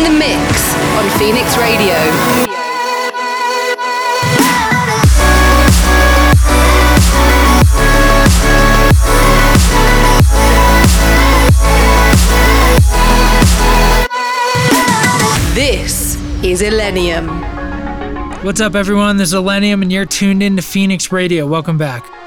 In the mix on Phoenix Radio. This is Illenium. What's up, everyone? This is Illenium, and you're tuned in to Phoenix Radio. Welcome back.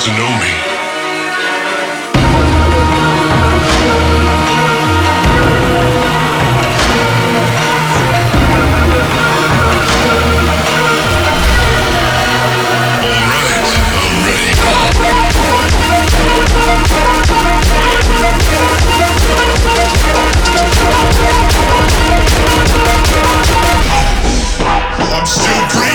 I'm still breathing,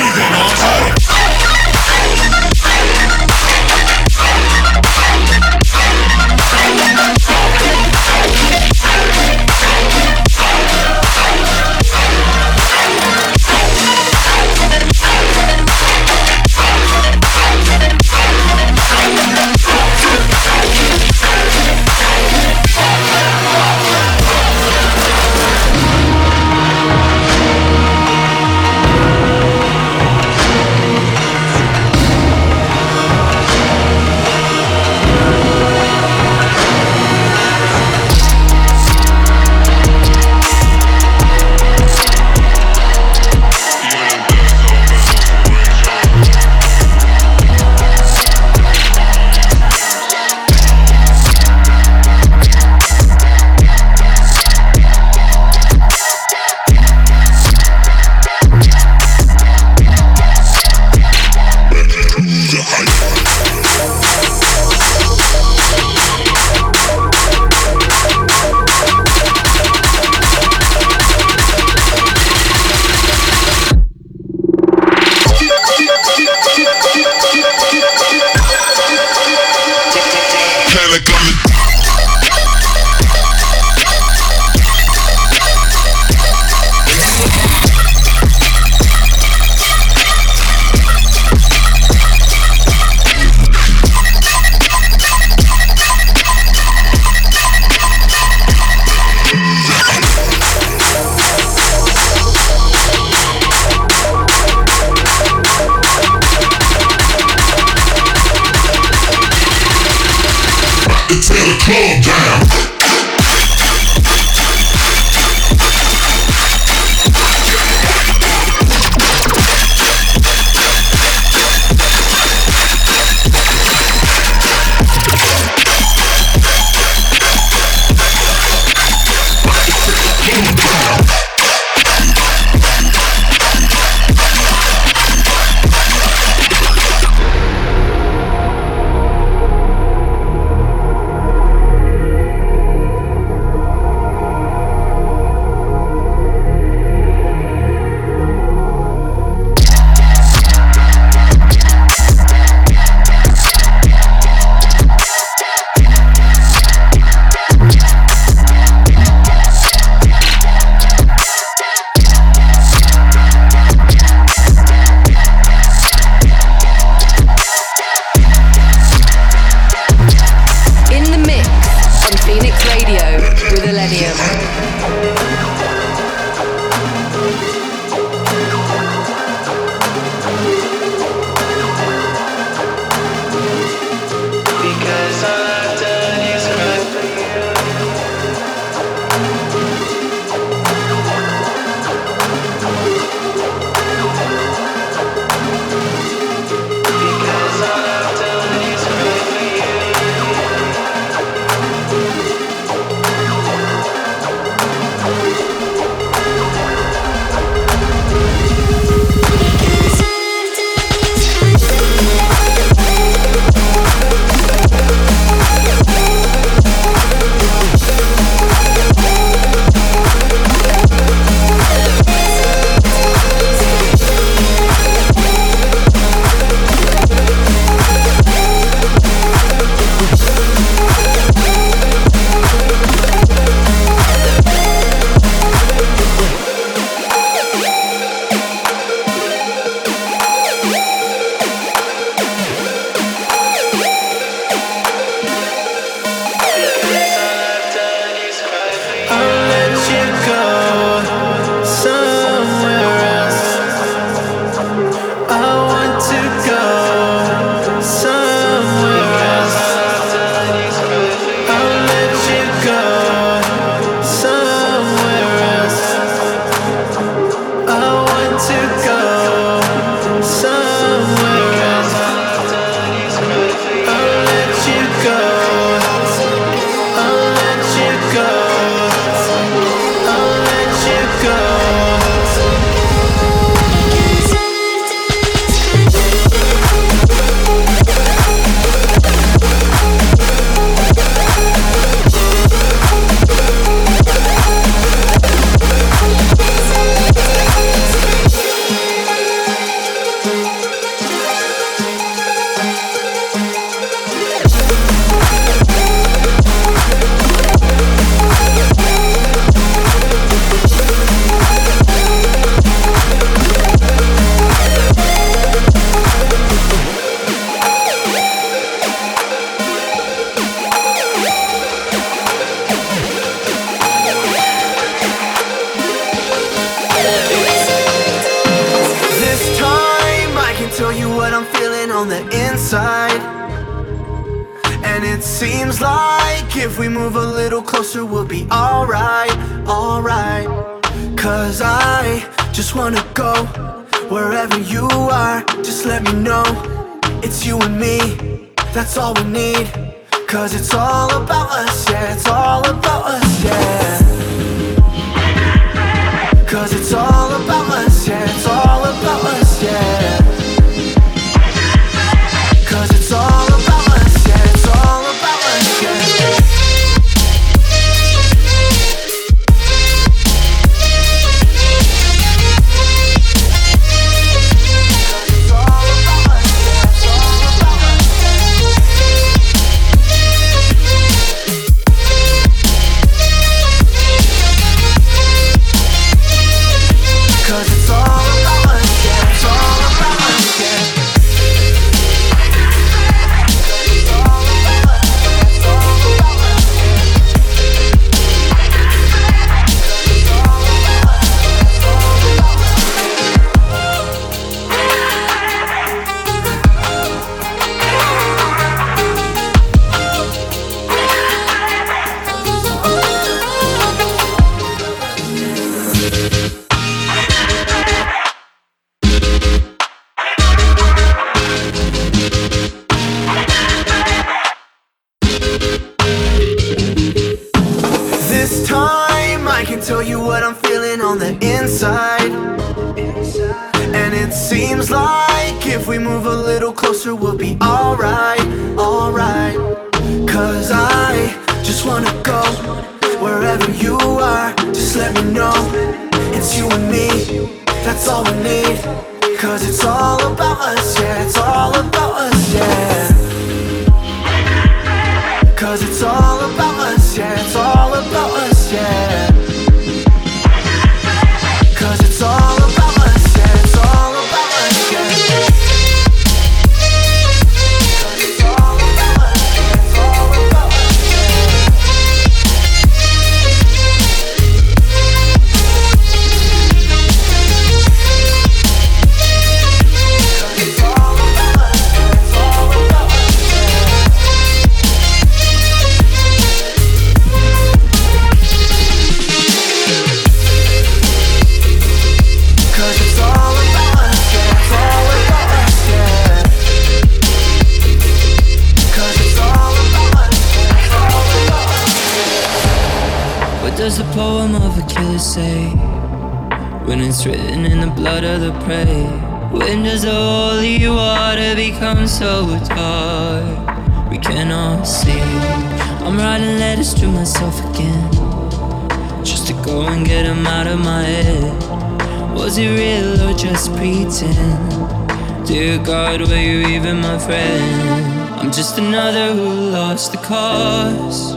lost the cause.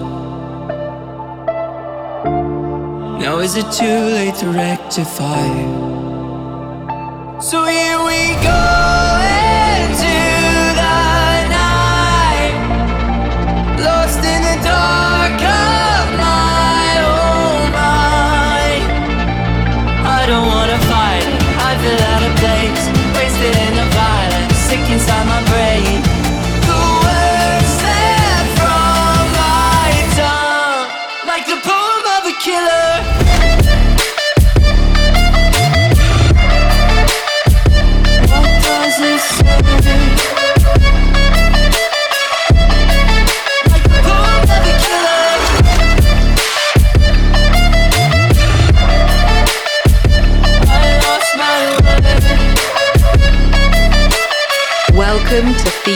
Now is it too late to rectify? So here we go.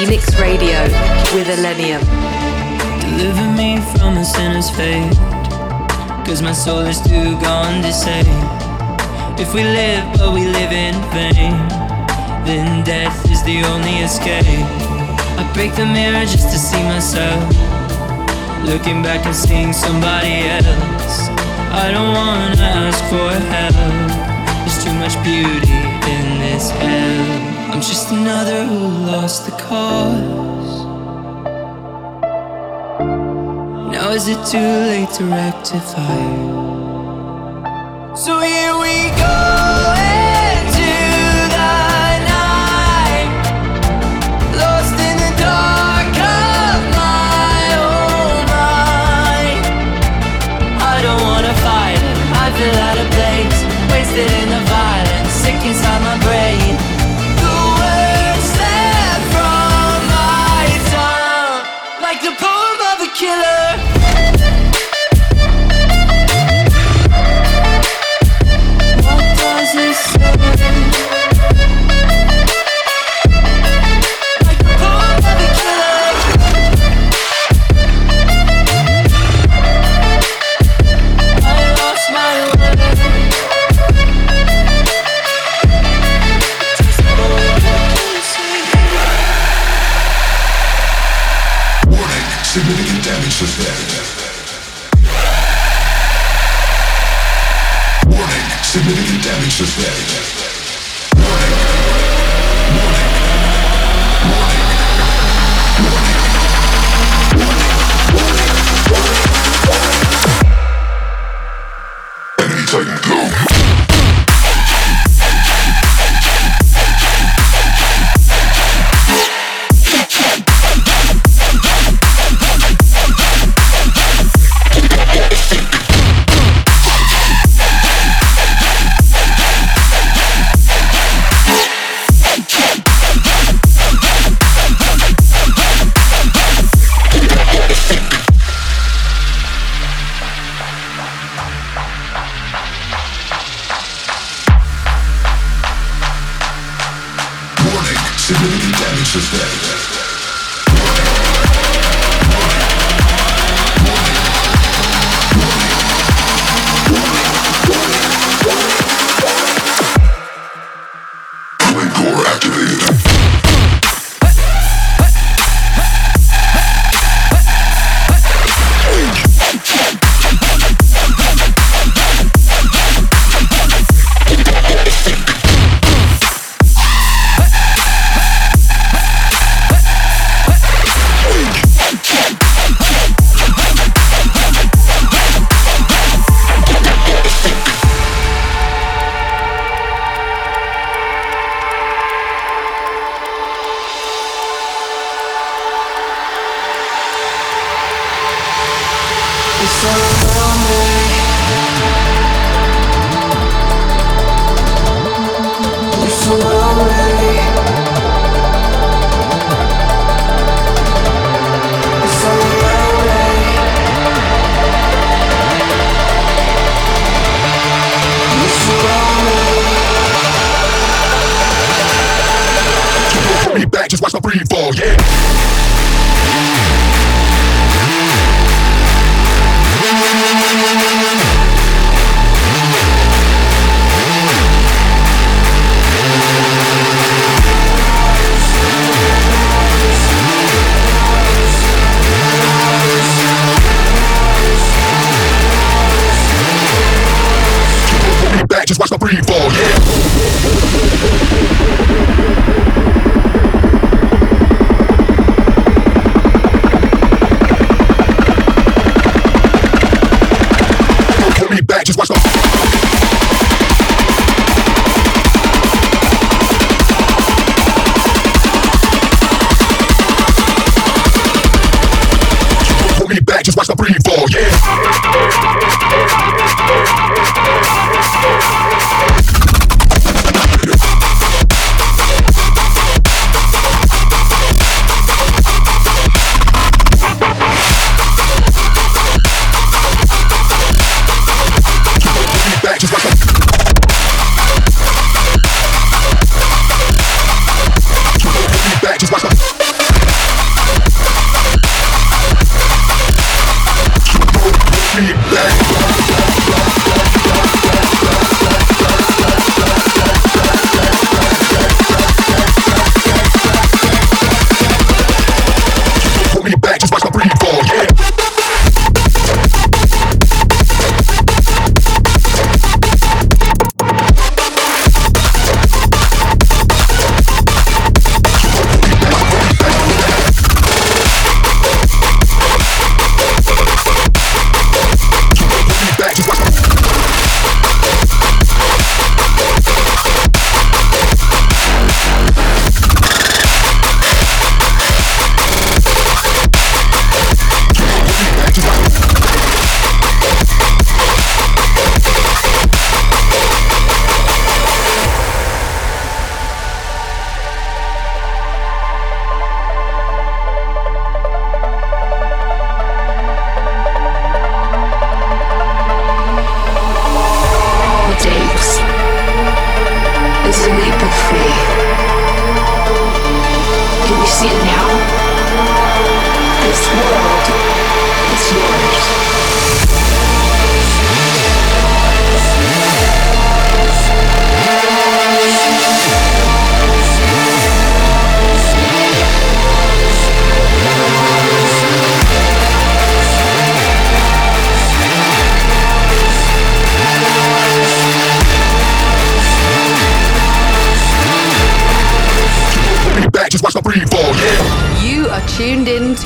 Phoenix Radio with Illenium. Deliver me from a sinner's fate, cause my soul is too gone to save. If we live but we live in vain, then death is the only escape. I break the mirror just to see myself, looking back and seeing somebody else. I don't wanna ask for help, there's too much beauty in this hell. I'm just another who lost the cause. Now is it too late to rectify? So yeah.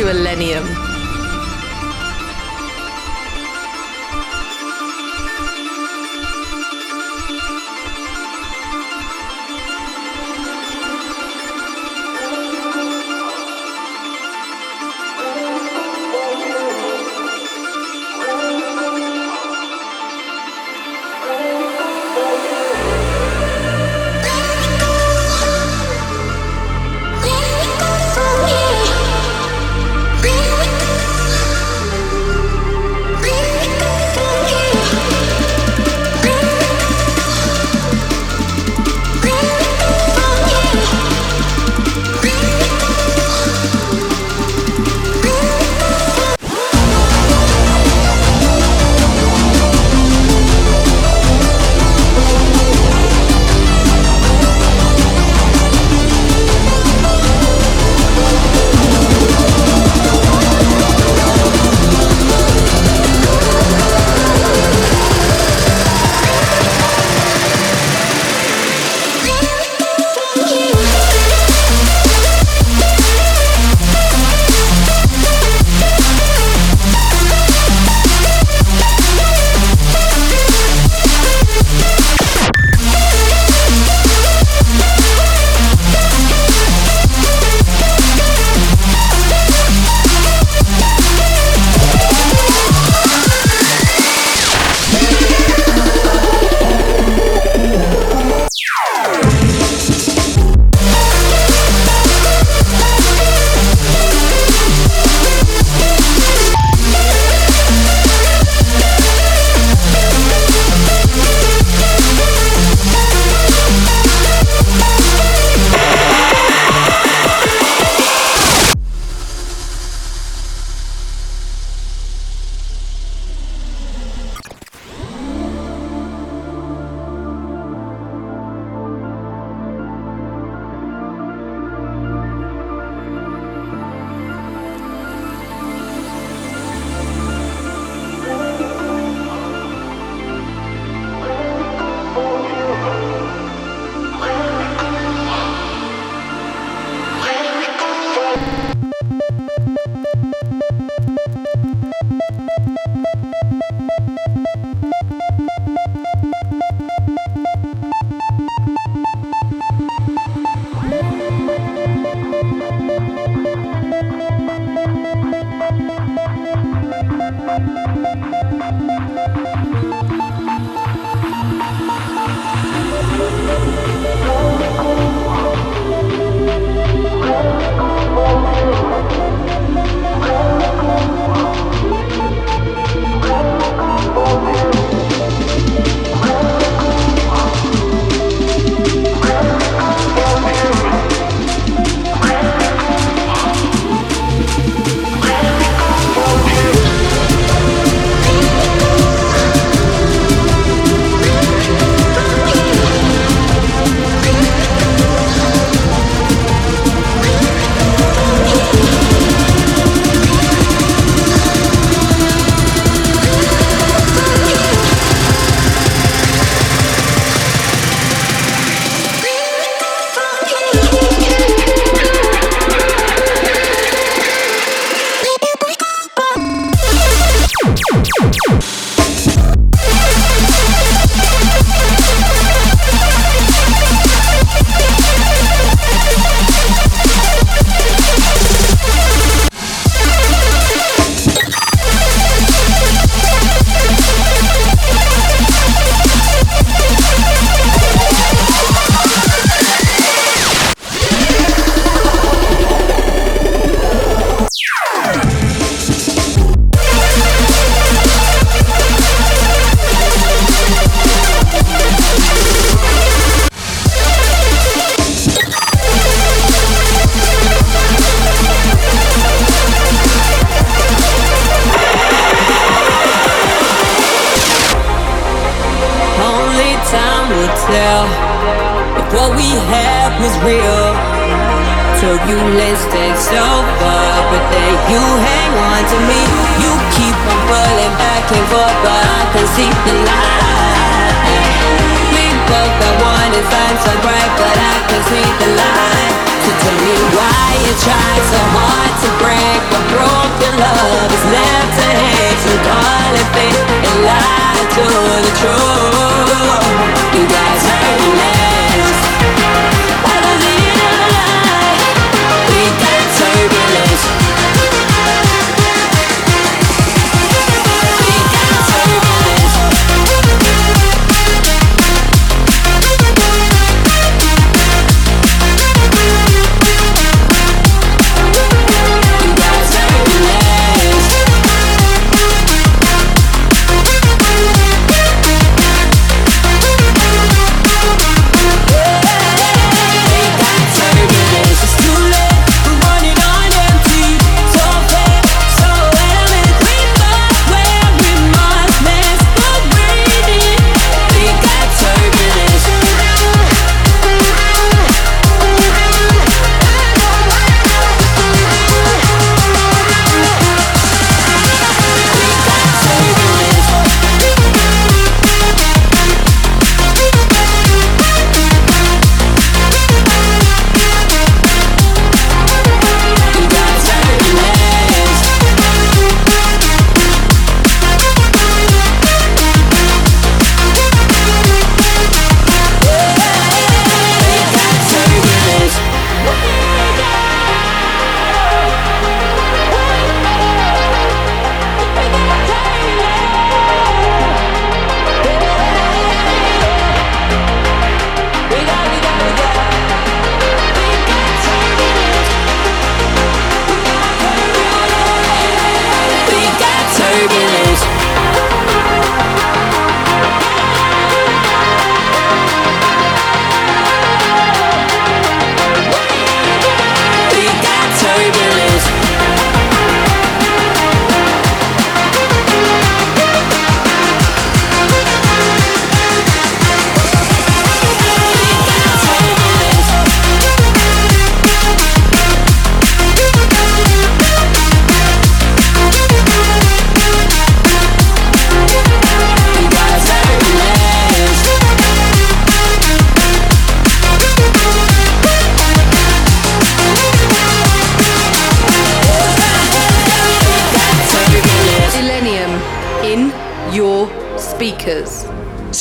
Illenium. tell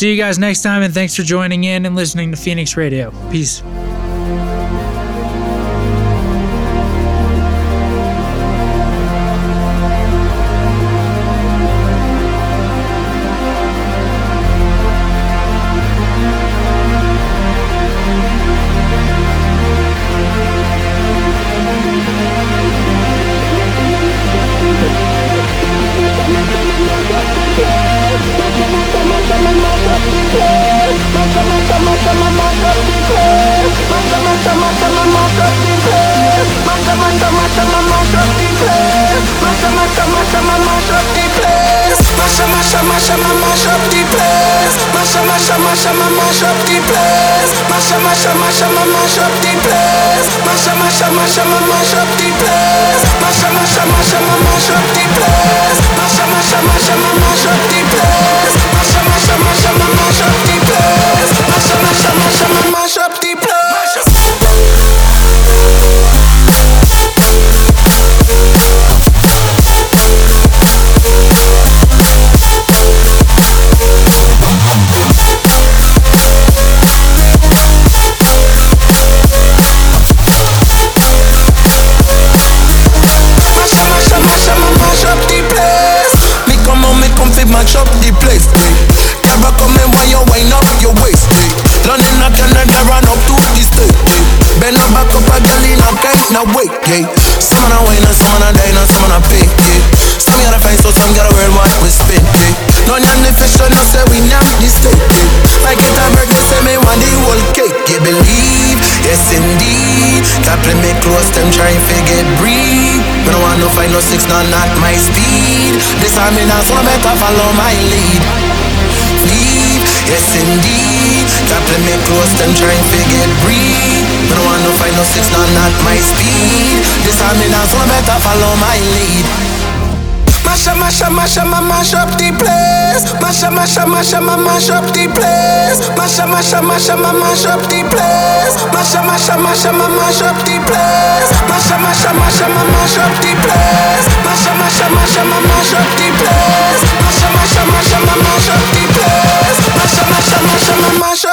See you guys next time, and thanks for joining in and listening to Phoenix Radio. Peace. Kind of. Yeah. Some man a wine and some man a dine and some man a pay. Yeah. Some so some gotta worldwide we spend. Yeah. None of the fish don't say we not the state. Yeah. Like it a birthday say me want the whole cake. You believe? Yes indeed. Couple me close them trying to get breathe. Me no want no fight no six, no not my speed. This time me not so I better follow my lead. Leave, yes indeed. Couple me close them trying to get breathe. Me no want no fight no six, no not my speed. This time me not so I better follow my lead. Masha, masha, masha, ma- mash up the place. Masha, Mash up, mash up, mash up, up the place. Mash up, mash up, mash up, up the place. Mash up, up, up, up the place. Mash up, up, up, up the place. Mash up, up, up, up the place. Mash up, up, up, up the place. Up, up, up, mash up